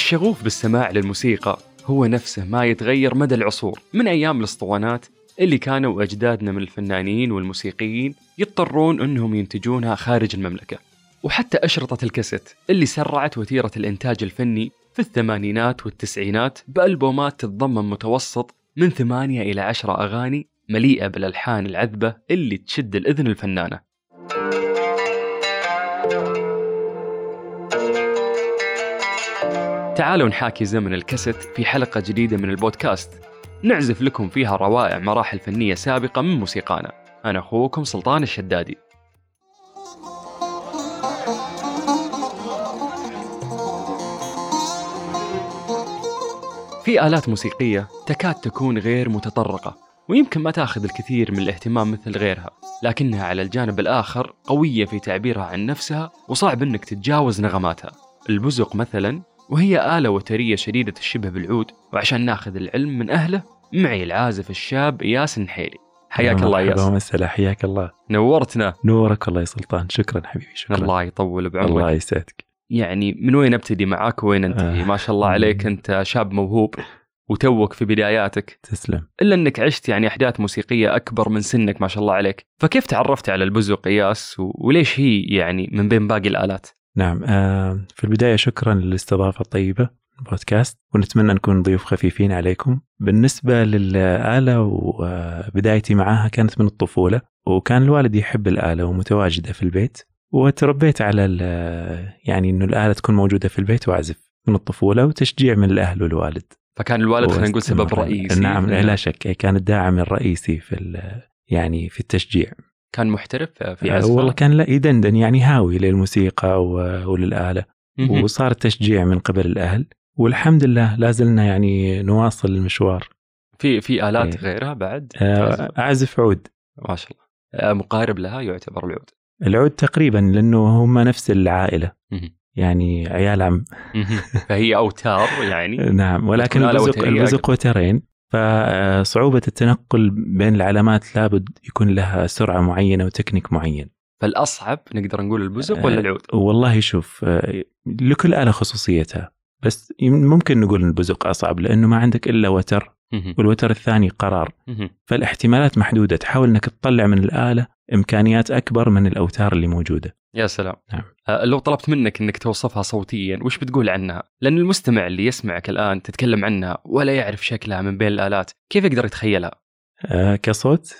الشغوف بالسماع للموسيقى هو نفسه ما يتغير مدى العصور. من أيام الأسطوانات اللي كانوا أجدادنا من الفنانين والموسيقيين يضطرون أنهم ينتجونها خارج المملكة. وحتى أشرطة الكاسيت اللي سرعت وتيرة الإنتاج الفني في الثمانينات والتسعينات بألبومات تتضمن متوسط من ثمانية إلى عشرة أغاني مليئة بالألحان العذبة اللي تشد الإذن الفنانة. تعالوا نحاكي زمن الكاسيت في حلقة جديدة من البودكاست. نعزف لكم فيها روائع مراحل فنية سابقة من موسيقانا. أنا أخوكم سلطان الشدادي. في آلات موسيقية تكاد تكون غير متطرقة ويمكن ما تأخذ الكثير من الاهتمام مثل غيرها لكنها على الجانب الآخر قوية في تعبيرها عن نفسها وصعب أنك تتجاوز نغماتها. البزق مثلا وهي آلة وترية شديدة الشبه بالعود وعشان ناخذ العلم من أهله معي العازف الشاب إياس النحيلي حياك الله إياس مسلا حياك الله. نورتنا. نورك الله يا سلطان شكرا حبيبي شكرا. الله يطول بعمرك. الله يسعدك. يعني من وين أبتدي معاك وين انتهي آه. ما شاء الله عليك أنت شاب موهوب وتوك في بداياتك. تسلم. إلا أنك عشت يعني أحداث موسيقية أكبر من سنك ما شاء الله عليك. فكيف تعرفت على البزق قياس وليش هي يعني من بين باقي الآلات؟ نعم. آه في البداية شكرا للاستضافة الطيبة البودكاست ونتمنى نكون ضيوف خفيفين عليكم. بالنسبة للآلة وبدايتي معاها كانت من الطفولة وكان الوالد يحب الآلة ومتواجدة في البيت وتربيت على يعني إنه الآلة تكون موجودة في البيت وأعزف من الطفولة وتشجيع من الأهل والوالد. فكان الوالد خلينا نقول سبب. رئيسي. نعم لا شك. كان الداعم الرئيسي في يعني في التشجيع. كان محترف في آه، عزف والله كان لا يدندن يعني هاوي للموسيقى وللآلة. وصار التشجيع من قبل الأهل والحمد لله لا زلنا يعني نواصل المشوار. في في آلات إيه. غيرها بعد؟ آه، أعزف عود. ما شاء الله. آه، مقارب لها يعتبر العود. العود تقريبا لأنه هم نفس العائلة. يعني عيال عم. فهي أوتار يعني؟ نعم ولكن البزق, البزق وترين. فصعوبة التنقل بين العلامات لابد يكون لها سرعة معينة وتكنيك معين فالأصعب نقدر نقول البزق ولا آه، العود؟ والله شوف آه، لكل آلة خصوصيتها بس ممكن نقول البزق أصعب لأنه ما عندك إلا وتر. والوتر الثاني قرار. فالاحتمالات محدودة تحاول أنك تطلع من الآلة إمكانيات أكبر من الأوتار اللي موجودة يا سلام نعم. آه، لو طلبت منك إنك توصفها صوتيا وش بتقول عنها؟ لأن المستمع اللي يسمعك الآن تتكلم عنها ولا يعرف شكلها من بين الآلات، كيف يقدر يتخيلها؟ آه، كصوت.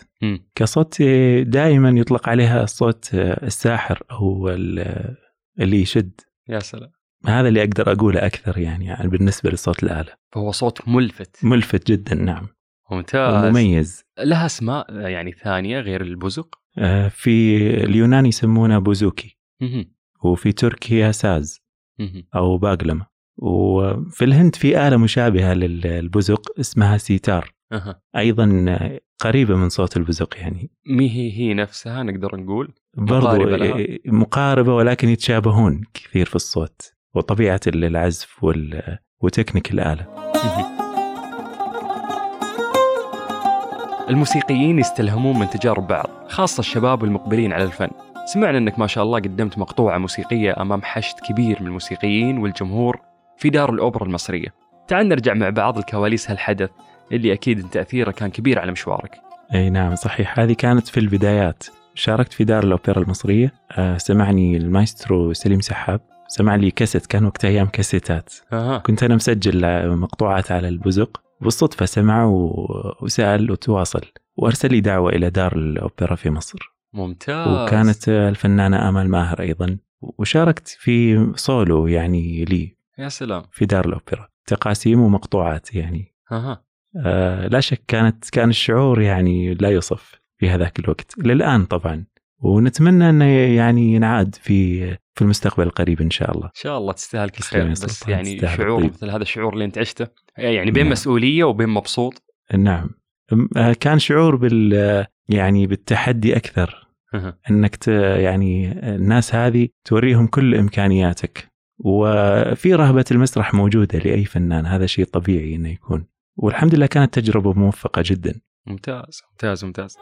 كصوت آه، دائما يطلق عليها الصوت آه، الساحر أو ال- اللي يشد يا سلام هذا اللي أقدر أقوله أكثر يعني, يعني بالنسبة لصوت الآلة. فهو صوت ملفت. ملفت جدا نعم. ممتاز. ومميز. لها أسماء آه، يعني ثانية غير البزق؟ آه، في اليونان يسمونه بوزوكي. مهم. وفي تركيا ساز. مهم. أو باقلمة وفي الهند في آلة مشابهة للبزق اسمها سيتار. أها. أيضا قريبة من صوت البزق يعني. مي هي هي نفسها نقدر نقول؟ برضو مقاربة لها؟ مقاربة ولكن يتشابهون كثير في الصوت. وطبيعة العزف وال... وتكنيك الآلة. الموسيقيين يستلهمون من تجارب بعض خاصة الشباب المقبلين على الفن. سمعنا أنك ما شاء الله قدمت مقطوعة موسيقية أمام حشد كبير من الموسيقيين والجمهور في دار الأوبرا المصرية. تعال نرجع مع بعض الكواليس هالحدث اللي أكيد تأثيره كان كبير على مشوارك. أي نعم صحيح. هذه كانت في البدايات. شاركت في دار الأوبرا المصرية. آه، سمعني المايسترو سليم سحاب. سمع لي كاسيت كان وقتها أيام كاسيتات. أها. كنت أنا مسجل مقطوعات على البزق بالصدفة سمع و- وسأل وتواصل وأرسل لي دعوة إلى دار الأوبرا في مصر. ممتاز. وكانت الفنانة آمال ماهر أيضا وشاركت في سولو يعني لي يا سلام. في دار الأوبرا. تقاسيم ومقطوعات يعني. أها. آه لا شك كانت كان الشعور يعني لا يوصف في هذاك الوقت. للآن طبعا. ونتمنى أنه يعني ينعاد في في المستقبل القريب إن شاء الله. إن شاء الله تستاهل كل خير بس يعني شعور الطيب. مثل هذا الشعور اللي أنت عشته يعني بين نعم. مسؤولية وبين مبسوط. نعم. آه، كان شعور بال يعني بالتحدي أها. إنك ت يعني الناس هذه توريهم كل إمكانياتك. وفي رهبة المسرح موجودة لأي فنان. هذا شيء طبيعي إنه يكون. والحمد لله كانت تجربة موفقة جدا. ممتاز ممتاز ممتاز.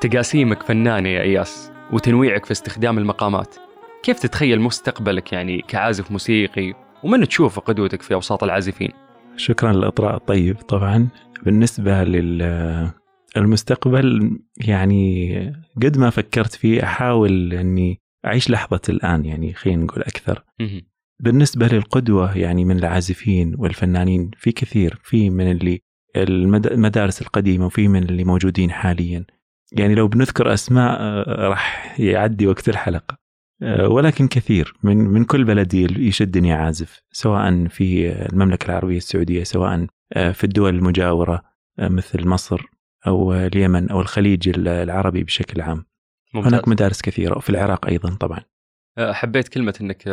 تقاسيمك فنانة يا إياس وتنويعك في استخدام المقامات. كيف تتخيل مستقبلك يعني كعازف موسيقي؟ ومن تشوف قدوتك في أوساط العازفين؟ شكرا للإطراء الطيب طبعا. بالنسبة للمستقبل يعني قد ما فكرت فيه أحاول أني أعيش لحظة الآن يعني خلينا نقول أكثر. بالنسبة للقدوة يعني من العازفين والفنانين في كثير. في من اللي المدارس القديمة وفي من اللي موجودين حاليا. يعني لو بنذكر أسماء آه، راح يعدي وقت الحلقة. آه، ولكن كثير من من كل بلد يشدني عازف سواء في المملكة العربية السعودية سواء آه، في الدول المجاورة مثل مصر أو اليمن أو الخليج العربي بشكل عام. ممتاز. هناك مدارس كثيرة وفي العراق أيضا طبعا. حبيت كلمة أنك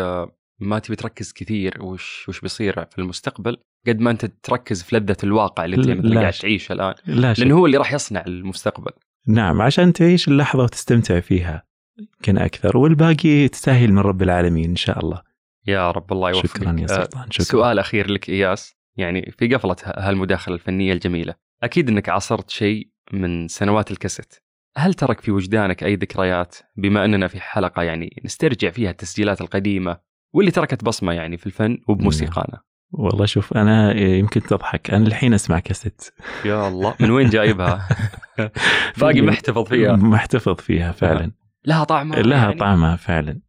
ما تبي تركز كثير وش وش بيصير في المستقبل قد ما أنت تركز في لذة الواقع اللي أنت قاعد تعيشه الآن. لا لأنه هو اللي راح يصنع المستقبل. نعم عشان تعيش اللحظة وتستمتع فيها يمكن أكثر والباقي تسهل من رب العالمين إن شاء الله. يا رب الله يوفقك. شكرا يا سلطان شكرا. سؤال أخير لك إياس. يعني في قفلة هالمداخلة الفنية الجميلة أكيد إنك عاصرت شيء من سنوات الكاسيت. هل ترك في وجدانك أي ذكريات؟ بما أننا في حلقة يعني نسترجع فيها التسجيلات القديمة واللي تركت بصمة يعني في الفن وبموسيقانا. والله شوف أنا يمكن تضحك. أنا الحين أسمع كاسيت. يا الله. من وين جايبها؟ باقي محتفظ فيها. محتفظ فيها فعلا. لها طعمها لها يعني. طعمها فعلا.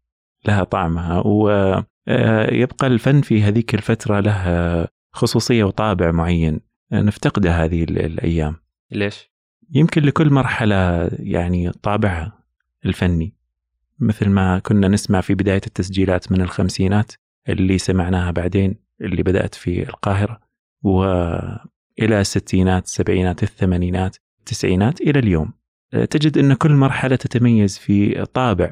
لها طعمها. ويبقى الفن في هذيك الفترة له خصوصية وطابع معين. نفتقده هذه الأيام. ليش؟ يمكن لكل مرحلة يعني طابعها الفني. مثل ما كنا نسمع في بداية التسجيلات من الخمسينات اللي سمعناها بعدين. اللي بدأت في القاهرة وإلى الستينات السبعينات الثمانينات التسعينات إلى اليوم. تجد أن كل مرحلة تتميز في طابع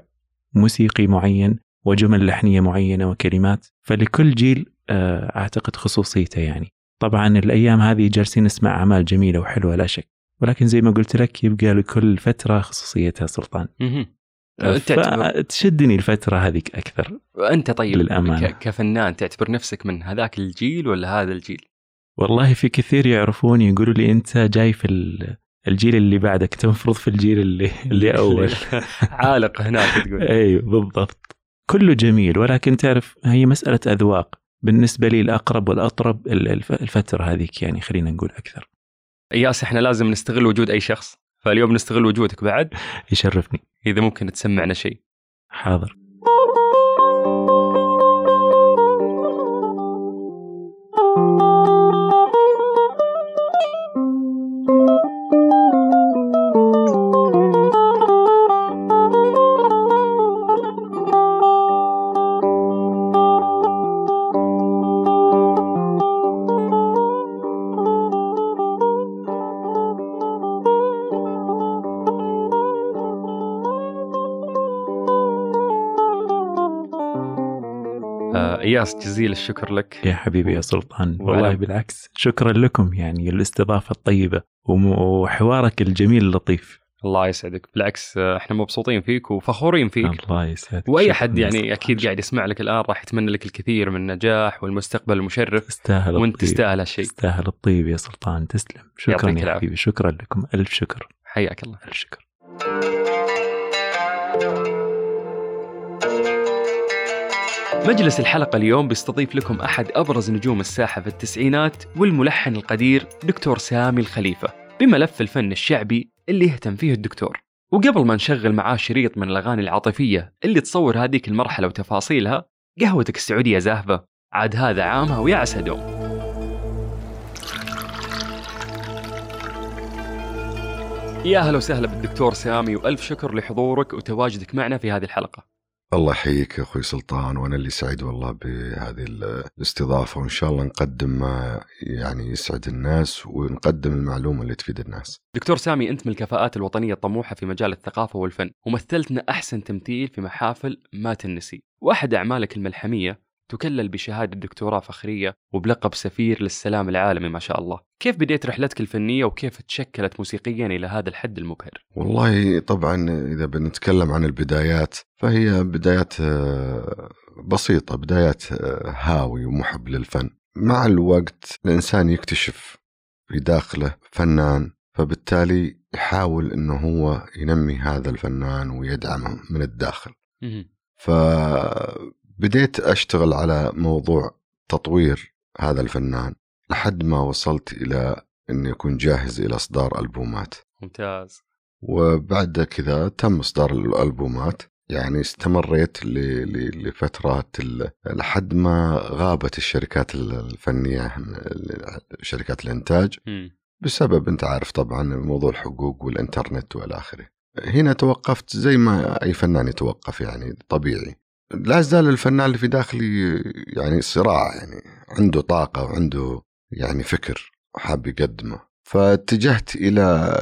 موسيقي معين وجمل لحنية معينة وكلمات فلكل جيل آه، أعتقد خصوصيته يعني. طبعا الأيام هذه جالسين نسمع أعمال جميلة وحلوة لا شك ولكن زي ما قلت لك يبقى لكل فترة خصوصيتها سلطان. تشدني الفترة هذيك أكثر. أنت طيب للأمانة. كفنان تعتبر نفسك من هذاك الجيل ولا هذا الجيل؟ والله في كثير يعرفوني يقولوا لي أنت جاي في الجيل اللي بعدك أنت المفروض في الجيل اللي اللي أول. عالق هناك تقول. أيوه بالضبط. كله جميل ولكن تعرف هي مسألة أذواق. بالنسبة لي الأقرب والأطرب الفترة هذيك يعني خلينا نقول أكثر. ياس إحنا لازم نستغل وجود أي شخص. فاليوم نستغل وجودك بعد يشرفني. إذا ممكن تسمعنا شيء. حاضر. إياس جزيل الشكر لك. يا حبيبي يا سلطان. والله بالعكس. شكرا لكم يعني الاستضافه الطيبة وحوارك الجميل اللطيف الله يسعدك. بالعكس إحنا مبسوطين فيك وفخورين فيك. الله يسعدك. وأي حد يعني أكيد قاعد يسمع لك الآن راح يتمنى لك الكثير من النجاح والمستقبل المشرف. تستاهل وأنت تستاهل هالشيء. تستاهل الطيب يا سلطان. تسلم. شكرا يا حبيبي. شكرا لكم. ألف شكر. حياك الله. ألف شكر. مجلس الحلقة اليوم بيستضيف لكم أحد أبرز نجوم الساحة في التسعينات والملحن القدير دكتور سامي الخليفة بملف الفن الشعبي اللي يهتم فيه الدكتور. وقبل ما نشغل معاه شريط من الأغاني العاطفية اللي تصور هذيك المرحلة وتفاصيلها قهوتك السعودية زاهبة. عاد هذا عامها ويا دوم. يا أهلا وسهلا بالدكتور سامي وألف شكر لحضورك وتواجدك معنا في هذه الحلقة. الله يحييك يا أخوي سلطان وأنا اللي سعيد والله بهذه الاستضافة وإن شاء الله نقدم ما يعني يسعد الناس ونقدم المعلومة اللي تفيد الناس. دكتور سامي أنت من الكفاءات الوطنية الطموحة في مجال الثقافة والفن ومثلتنا أحسن تمثيل في محافل ما تنسي واحد أعمالك الملحمية تكلل بشهادة دكتوراه فخرية وبلقب سفير للسلام العالمي ما شاء الله. كيف بديت رحلتك الفنية وكيف تشكلت موسيقيا إلى هذا الحد المبهر؟ والله طبعا إذا بنتكلم عن البدايات فهي بدايات آه، بسيطة بدايات آه، هاوي ومحب للفن. مع الوقت الإنسان يكتشف في داخله فنان فبالتالي يحاول إنه هو ينمي هذا الفنان ويدعمه من الداخل. مهم. فبديت أشتغل على موضوع تطوير هذا الفنان لحد ما وصلت إلى إني أكون جاهز إلى إصدار ألبومات ممتاز وبعد كذا تم إصدار الألبومات يعني استمريت لفترات لحد ما غابت الشركات الفنية شركات الإنتاج مم. بسبب أنت عارف طبعا موضوع الحقوق والإنترنت والى آخره. هنا توقفت زي ما أي فنان يتوقف يعني طبيعي. لا زال الفنان اللي في داخلي يعني صراع يعني عنده طاقة وعنده يعني فكر حاب يقدمه. فاتجهت إلى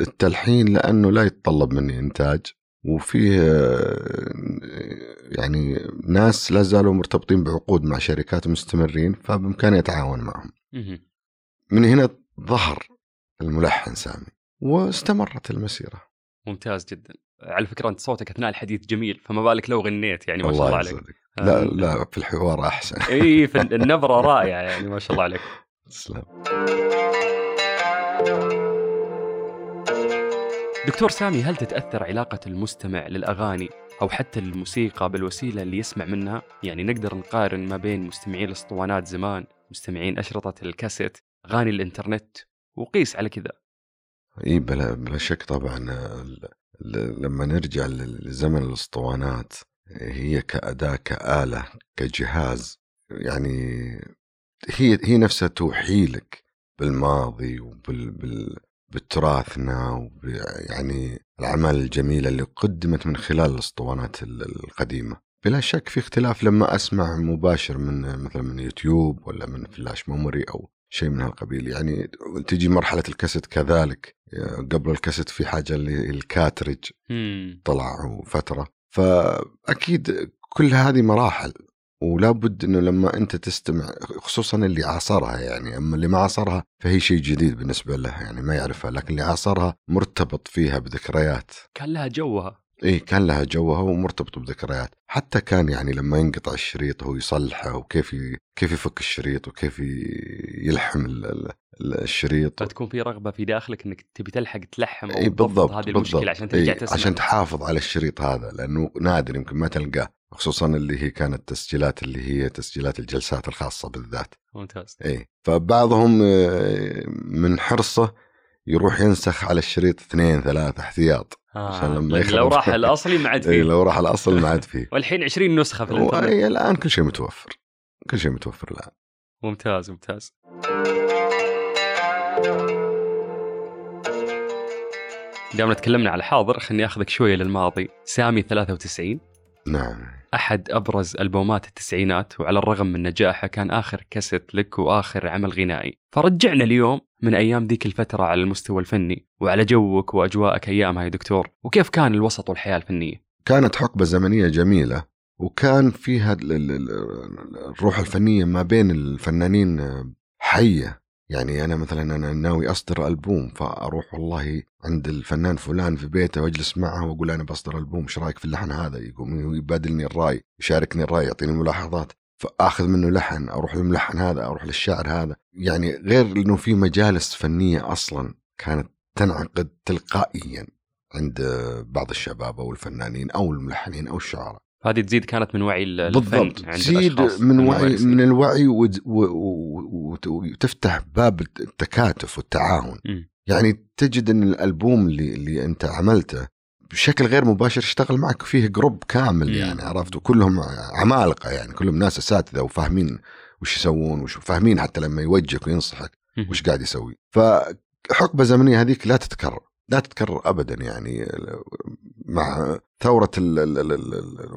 التلحين لأنه لا يتطلب مني إنتاج وفيه يعني ناس لا زالوا مرتبطين بعقود مع شركات مستمرين فبإمكاني أتعاون معهم. من هنا ظهر الملحن سامي واستمرت المسيرة ممتاز جدا على فكرة أنت صوتك أثناء الحديث جميل فما بالك لو غنيت يعني ما شاء الله عليك. لا آه. لا في الحوار أحسن اي في النبرة رائعة يعني ما شاء الله عليك تسلم دكتور سامي هل تتأثر علاقة المستمع للأغاني أو حتى الموسيقى بالوسيلة اللي يسمع منها؟ يعني نقدر نقارن ما بين مستمعين الأسطوانات زمان، مستمعين أشرطة الكاسيت، أغاني الإنترنت وقيس على كذا. إي بلا, بلا شك طبعا لما نرجع لزمن الاسطوانات هي كأداة كآلة كجهاز يعني هي هي نفسها توحي لك بالماضي وبال بال بتراثنا وب يعني الأعمال الجميلة اللي قدمت من خلال الأسطوانات ال- القديمة. بلا شك في اختلاف لما أسمع مباشر من مثلا من يوتيوب ولا من flash memory أو شيء من هالقبيل. يعني تجي مرحلة الكاسيت كذلك. قبل الكاسيت في حاجة اللي الكاترج امم طلع فترة فأكيد كل هذه مراحل. ولا بد إنه لما أنت تستمع خصوصا اللي عاصرها يعني. أما اللي ما عاصرها فهي شيء جديد بالنسبة له يعني ما يعرفها. لكن اللي عاصرها مرتبط فيها بذكريات. كان لها جوها. إيه كان لها جوها ومرتبط بذكريات حتى كان يعني لما ينقطع الشريط هو يصلحه وكيف ي... كيف يفك الشريط وكيف يلحم ال... ال- ال- الشريط فتكون في رغبة في داخلك إنك تبي تلحق تلحم أو اي بالضبط هذه بالضبط. المشكلة عشان ترجع إيه، تسمع. عشان تحافظ على الشريط هذا لأنه نادر يمكن ما تلقاه خصوصا اللي هي كانت تسجيلات اللي هي تسجيلات الجلسات الخاصة بالذات ممتاز. اي فبعضهم آه، من حرصه يروح ينسخ على الشريط اثنين ثلاثة احتياط آه. عشان لما لأن يخرب. لو راح الأصلي ما عاد اي فيه. لو راح الأصل ما عاد فيه والحين 20 نسخة في الإنترنت. وأي الآن كل شيء متوفر كل شيء متوفر الآن ممتاز ممتاز دامنا تكلمنا على حاضر خليني أخذك شوية للماضي سامي 93 نعم. أحد أبرز ألبومات التسعينات وعلى الرغم من نجاحه كان آخر كاسيت لك وآخر عمل غنائي. فرجعنا اليوم من أيام ذيك الفترة على المستوى الفني وعلى جوك وأجواءك أيامها يا دكتور. وكيف كان الوسط والحياة الفنية؟ كانت حقبة زمنية جميلة وكان فيها ال- ال- ال- الروح الفنية ما بين الفنانين حية. يعني أنا مثلا أنا ناوي أصدر ألبوم فأروح والله عند الفنان فلان في بيته وأجلس معه وأقول أنا بصدر ألبوم إيش رأيك في اللحن هذا؟ يقوم يبادلني الرأي يشاركني الرأي يعطيني ملاحظات فأخذ منه لحن أروح للملحن هذا أروح للشاعر هذا. يعني غير إنه في مجالس فنية أصلا كانت تنعقد تلقائيا عند بعض الشباب أو الفنانين أو الملحنين أو الشعراء. هذه تزيد كانت من وعي بالضبط تزيد من وعي. من الوعي وتفتح باب التكاتف والتعاون مم. يعني تجد إن الألبوم اللي اللي أنت عملته بشكل غير مباشر اشتغل معك فيه جروب كامل مم. يعني عرفت وكلهم عمالقة يعني كلهم ناس أساتذة وفاهمين وش يسوون وش فاهمين حتى لما يوجهك وينصحك. وش قاعد يسوي فحقبة زمنية هذيك لا تتكرر لا تتكرر ابدا يعني مع ثورة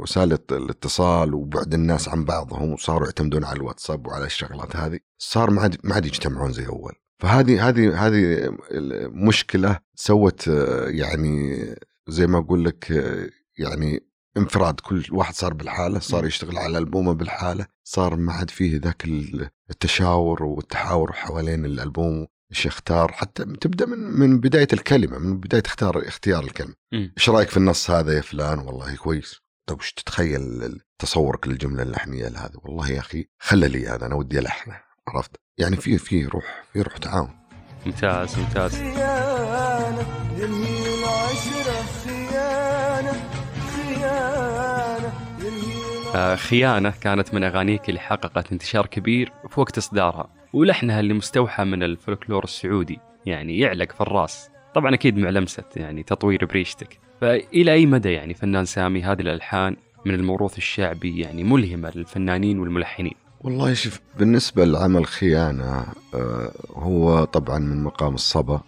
وسائل الاتصال وبعد الناس عن بعضهم وصاروا يعتمدون على الواتساب وعلى الشغلات هذه صار ما عاد ما عاد يجتمعون زي أول. فهذه هذه هذه مشكلة سوت يعني زي ما أقول لك يعني انفراد كل واحد صار بالحالة صار يشتغل على ألبومه بالحالة صار ما عاد فيه ذاك التشاور والتحاور حوالين الألبوم. إيش يختار؟ حتى تبدأ من من بداية الكلمة من بداية اختار اختيار الكلمة. إيش رأيك في النص هذا يا فلان؟ والله كويس. طيب وش تتخيل تصورك للجملة اللحنية لهذا والله يا أخي خللي هذا أنا ودي ألحنه. عرفت؟ يعني في في روح في روح تعاون. ممتاز ممتاز. خيانة آه، كانت من أغانيك اللي حققت انتشار كبير في وقت إصدارها. ولحنها اللي مستوحى من الفولكلور السعودي يعني يعلق في الراس. طبعا أكيد مع لمسة يعني تطوير بريشتك. فإلى أي مدى يعني فنان سامي هذه الألحان من الموروث الشعبي يعني ملهمة للفنانين والملحنين؟ والله شوف بالنسبة لعمل خيانة آه، هو طبعا من مقام الصبا.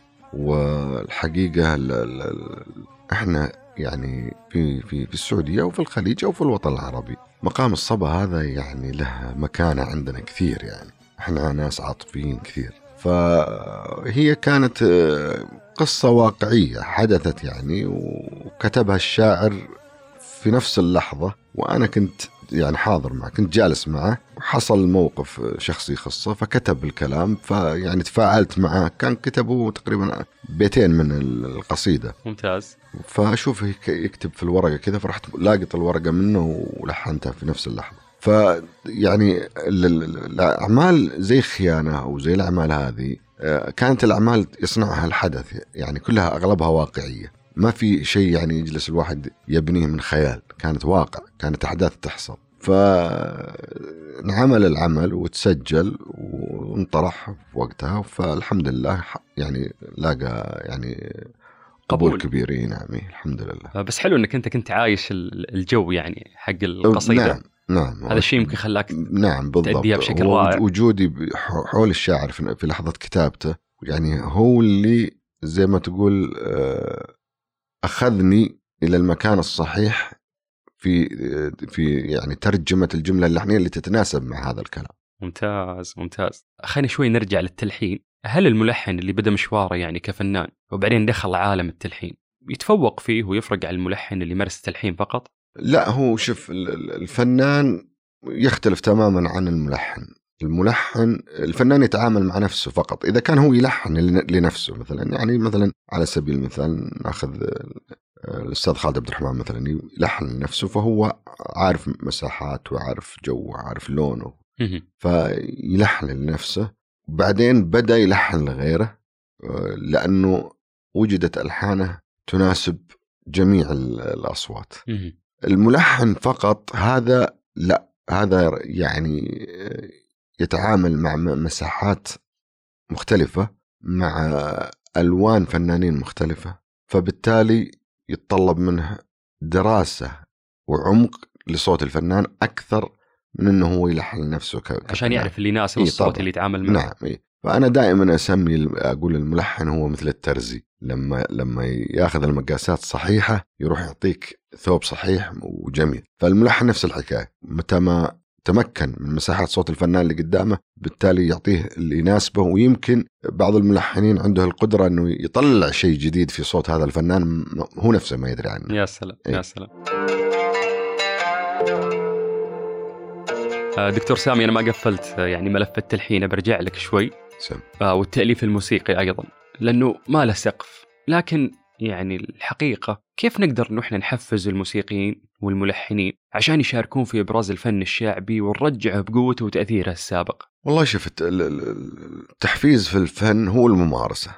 ال إحنا يعني في في في السعودية أو في الخليج أو في الوطن العربي مقام الصبا هذا يعني له مكانة عندنا كثير يعني. إحنا ناس عاطفيين كثير. فهي كانت آه، قصة واقعية حدثت يعني وكتبها الشاعر في نفس اللحظة وأنا كنت يعني حاضر معه كنت جالس معه وحصل موقف شخصي يخصه فكتب الكلام فيعني تفاعلت معه كان كتبوا تقريبا بيتين من القصيدة. ممتاز. فأشوف يكتب في الورقة كذا فرحت لاقط الورقة منه ولحنتها في نفس اللحظة. فيعني الأعمال زي خيانة أو زي الأعمال هذه آه، كانت الأعمال يصنعها الحدث يعني كلها أغلبها واقعية. ما في شيء يعني يجلس الواحد يبنيه من خيال كانت واقع كانت أحداث تحصل. فانعمل العمل وتسجل وانطرح في وقتها فالحمد لله يعني لاقى يعني قبول, قبول. كبير. نعم الحمد لله. آه، بس حلو إنك أنت كنت عايش الجو يعني حق القصيدة. نعم. نعم هذا الشيء يمكن خلاك نعم بالضبط تأديها بشكل رائع وجودي حول الشاعر في لحظة كتابته يعني هو اللي زي ما تقول آه، أخذني إلى المكان الصحيح في في يعني ترجمة الجملة اللحنية اللي تتناسب مع هذا الكلام. ممتاز ممتاز. خلينا شوي نرجع للتلحين، هل الملحن اللي بدا مشواره يعني كفنان وبعدين دخل عالم التلحين يتفوق فيه ويفرق على الملحن اللي مارس التلحين فقط؟ لا هو شوف الفنان يختلف تماما عن الملحن. الملحن الفنان يتعامل مع نفسه فقط. إذا كان هو يلحن لنفسه مثلا يعني مثلا على سبيل المثال نأخذ الأستاذ خالد عبد الرحمن مثلا يلحن لنفسه فهو عارف مساحات وعارف جو وعارف لونه. فيلحن لنفسه. بعدين بدأ يلحن لغيره لأنه وجدت ألحانه تناسب جميع الأصوات. الملحن فقط هذا لا هذا يعني يتعامل مع مساحات مختلفة مع ألوان فنانين مختلفة فبالتالي يتطلب منه دراسة وعمق لصوت الفنان أكثر من أنه هو يلحن لنفسه عشان يعرف اللي يناسب إيه الصوت اللي يتعامل معه. نعم إيه. فأنا دائما أسمي أقول الملحن هو مثل الترزي. لما لما ياخذ المقاسات صحيحة يروح يعطيك ثوب صحيح وجميل. فالملحن نفس الحكاية. متى ما تمكن من مساحات صوت الفنان اللي قدامه بالتالي يعطيه اللي يناسبه. ويمكن بعض الملحنين عنده القدرة أنه يطلع شيء جديد في صوت هذا الفنان. هو نفسه ما يدري عنه. يا سلام إيه؟ يا سلام. آه، دكتور سامي أنا ما قفلت آه، يعني ملف التلحين برجع لك شوي. سم. آه، والتأليف الموسيقي أيضا لأنه ما له سقف. لكن يعني الحقيقة كيف نقدر نحن نحفز الموسيقيين والملحنين عشان يشاركون في إبراز الفن الشعبي ونرجعه بقوته وتأثيره السابق؟ والله شفت التحفيز في الفن هو الممارسة.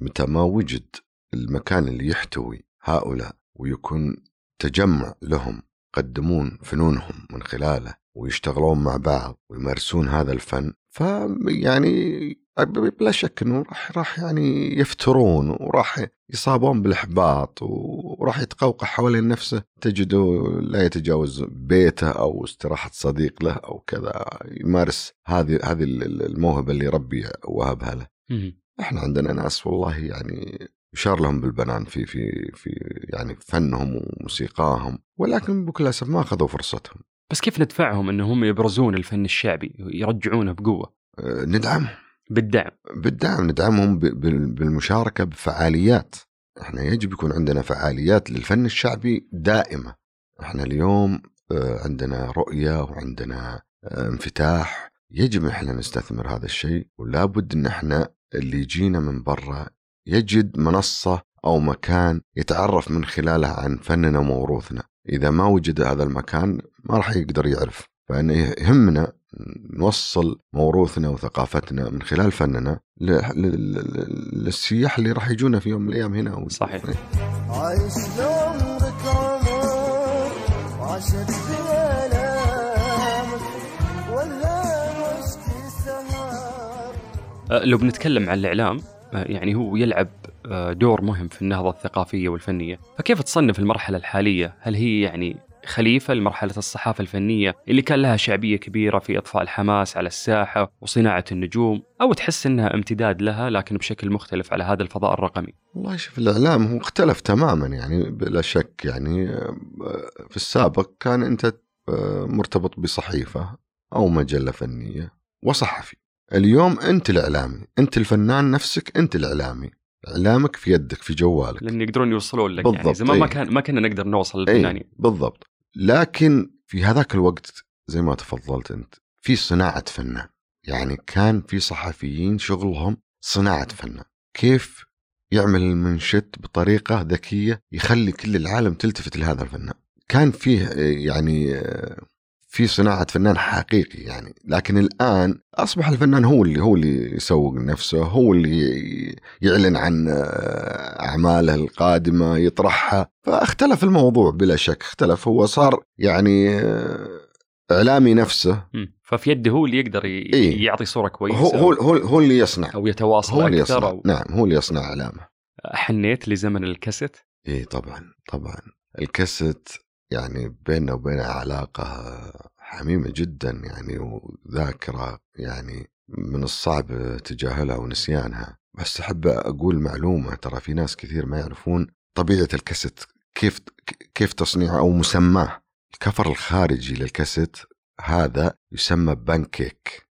متى ما وجد المكان اللي يحتوي هؤلاء ويكون تجمع لهم يقدمون فنونهم من خلاله ويشتغلون مع بعض ويمارسون هذا الفن فيعني بلا شك إنه راح راح يعني يفترون وراح يصابون بالإحباط وراح يتقوقع حوالين نفسه تجده لا يتجاوز بيته أو استراحة صديق له أو كذا يمارس هذه هذه الموهبة اللي ربي وهبها له. إحنا عندنا ناس والله يعني يشار لهم بالبنان في في في يعني فنهم وموسيقاهم ولكن بكل أسف ما أخذوا فرصتهم. بس كيف ندفعهم إنهم يبرزون الفن الشعبي يرجعونه بقوة؟ أه، ندعمهم بالدعم. بالدعم ندعمهم بالمشاركة بفعاليات. إحنا يجب يكون عندنا فعاليات للفن الشعبي دائمة. إحنا اليوم آه، عندنا رؤية وعندنا آه، انفتاح. يجب إحنا نستثمر هذا الشيء ولا بد إن إحنا اللي يجينا من برا يجد منصة أو مكان يتعرف من خلالها عن فننا وموروثنا. إذا ما وجد هذا المكان ما راح يقدر يعرف. فإن يهمنا نوصل موروثنا وثقافتنا من خلال فننا للسياح اللي راح يجونا في يوم من الأيام هنا. صحيح. عايش أه، لو بنتكلم عن الإعلام أه، يعني هو يلعب أه، دور مهم في النهضة الثقافية والفنية. فكيف تصنف المرحلة الحالية؟ هل هي يعني خليفة لمرحلة الصحافة الفنية اللي كان لها شعبية كبيرة في إطفاء الحماس على الساحة وصناعة النجوم، أو تحس إنها امتداد لها لكن بشكل مختلف على هذا الفضاء الرقمي؟ والله شوف الإعلام هو اختلف تماما يعني بلا شك. يعني آه، في السابق كان أنت آه، مرتبط بصحيفة أو مجلة فنية وصحفي. اليوم أنت الإعلامي أنت الفنان نفسك أنت الإعلامي. إعلامك في يدك في جوالك. لأن يقدرون يوصلون لك يعني. بالضبط، زمان ما إيه. كان ما كنا نقدر نوصل اي للفنانين. بالضبط. لكن في هذاك الوقت زي ما تفضلت أنت في صناعة فنان يعني كان في صحفيين شغلهم صناعة فنان كيف يعمل المنشط بطريقة ذكية يخلي كل العالم تلتفت لهذا الفنان كان فيه يعني في صناعة فنان حقيقي يعني لكن الآن أصبح الفنان هو اللي هو اللي يسوق نفسه هو اللي يعلن عن آه، أعماله القادمة يطرحها. فاختلف الموضوع بلا شك اختلف. هو صار يعني آه، إعلامي نفسه. ففي يده هو اللي يقدر. إيه. يعطي صورة كويسة هو هو هو, هو اللي يصنع. أو يتواصل هو اللي يصنع. أو... نعم هو اللي يصنع إعلامه. حنيت لزمن الكاسيت؟ إيه طبعا طبعا. الكاسيت يعني بيننا وبينها علاقة حميمة جدا يعني وذاكرة يعني من الصعب تجاهلها ونسيانها. بس أحب أقول معلومة ترى في ناس كثير ما يعرفون طبيعة الكاسيت كيف كيف تصنيعه أو مسماه. ال cover الخارجي للكاسيت هذا يسمى بانكيك.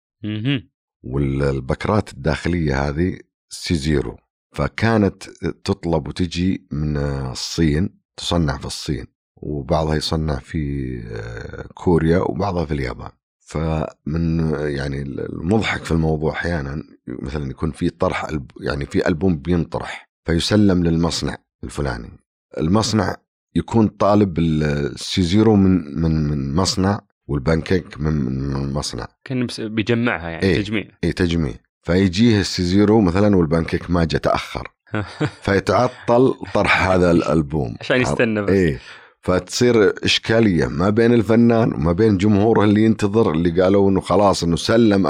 والبكرات الداخلية هذه C-zero. فكانت تطلب وتجي من الصين تصنع في الصين. وبعضها يصنع في آه، كوريا وبعضها في اليابان. فمن يعني المضحك في الموضوع أحيانا مثلا يكون في طرح يعني في ألبوم بينطرح فيسلم للمصنع الفلاني. المصنع يكون طالب ال C-zero من من من مصنع والبانكيك من من مصنع كان بيجمعها يعني إيه. تجميع. اي تجميع. فيجيه ال C-zero مثلا والبانكيك ما جاء تأخر. فيتعطل طرح هذا الألبوم. عشان يستنى بس. إيه. فتصير إشكالية ما بين الفنان وما بين جمهوره اللي ينتظر اللي قالوا إنه خلاص إنه سلم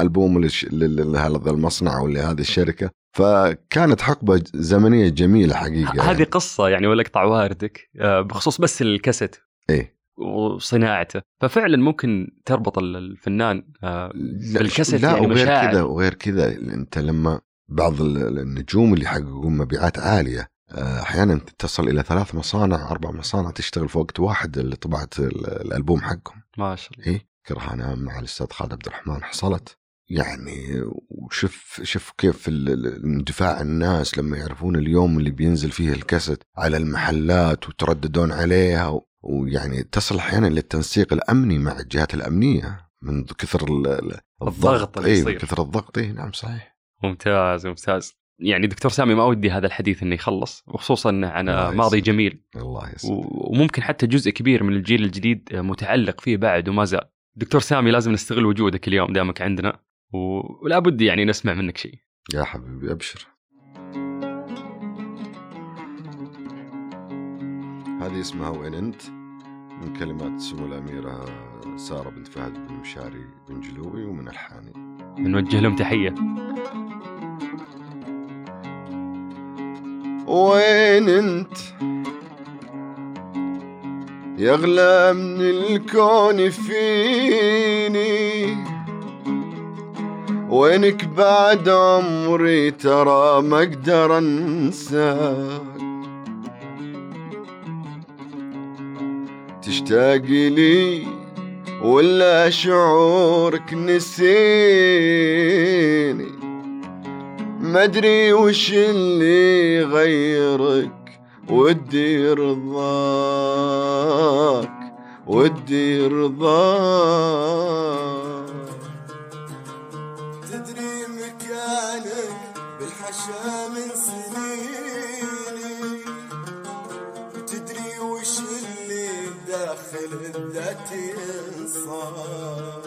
لل- لهذا المصنع ولهذه الشركة. فكانت حقبة جميله جميلة حقيقة هذه قصة يعني ولا اقطع واردك آه، بخصوص بس الكاسيت إيه. وصناعته. ففعلا ممكن تربط ال- الفنان آه، بالكاسيت لا يعني وغير. كذا وغير كذا أنت لما بعض ال- النجوم اللي يحققون مبيعات عالية أحيانا تصل إلى ثلاث مصانع أربع مصانع تشتغل في وقت واحد لطباعه ال- الألبوم حقهم. ما شاء الله. إيه؟ كرهانة مع الأستاذ خالد عبد الرحمن حصلت. يعني وشوف شوف كيف اندفاع الناس لما يعرفون اليوم اللي بينزل فيه الكاسيت على المحلات وترددون عليها ويعني تصل أحيانا للتنسيق الأمني مع الجهات الأمنية من كثر ال- ال- الضغط. اللي اي يصير. من كثر الضغط. اي نعم صحيح. ممتاز ممتاز. يعني دكتور سامي ما ودي هذا الحديث إنه يخلص وخصوصا عن ماضي. جميل. الله يسلمك. وممكن حتى جزء كبير من الجيل الجديد متعلق فيه بعد وما زال. دكتور سامي لازم نستغل وجودك اليوم دامك عندنا ولا بد يعني نسمع منك شيء. يا حبيبي أبشر. هذه اسمها وين أنت؟ من كلمات سمو الأميرة سارة بنت فهد بن مشاري بن جلوي ومن الحاني. نوجه لهم تحية. وين انت؟ يغلى من الكون فيني. وينك بعد عمري ترى ما أقدر أنساك. تشتاقي لي ولا شعورك نسيني. مدري وش اللي يغيرك. ودي رضاك ودي رضاك. تدري مكانك بالحشا من سنيني. تدري وش اللي داخل الذات ينصار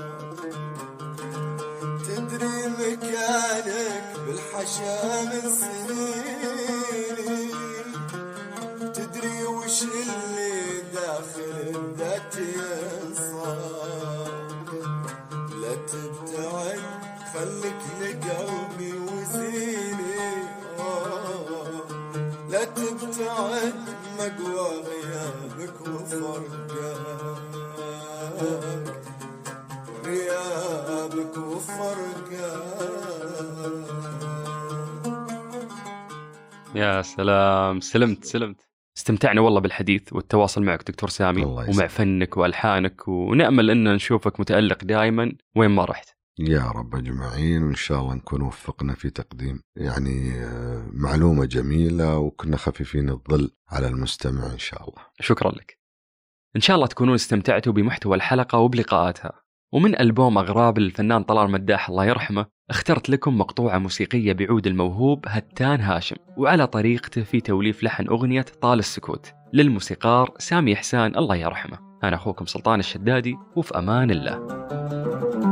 تدري مكانك بالحشا من يا سلام سلمت سلمت استمتعنا والله بالحديث والتواصل معك دكتور سامي الله ومع. فنك وألحانك ونأمل إن نشوفك متألق دائما وين ما رحت يا رب أجمعين وان شاء الله نكون وفقنا في تقديم يعني آه، معلومة جميلة وكنا خفيفين الظل على المستمع إن شاء الله. شكرا لك إن شاء الله تكونون استمتعتوا بمحتوى الحلقة وبلقاءاتها ومن ألبوم أغراب الفنان طلال مداح الله يرحمه اخترت لكم مقطوعة موسيقية بعود الموهوب هتان هاشم وعلى طريقته في توليف لحن أغنية طال السكوت. للموسيقار سامي إحسان الله يرحمه. أنا أخوكم سلطان الشدادي وفي أمان الله.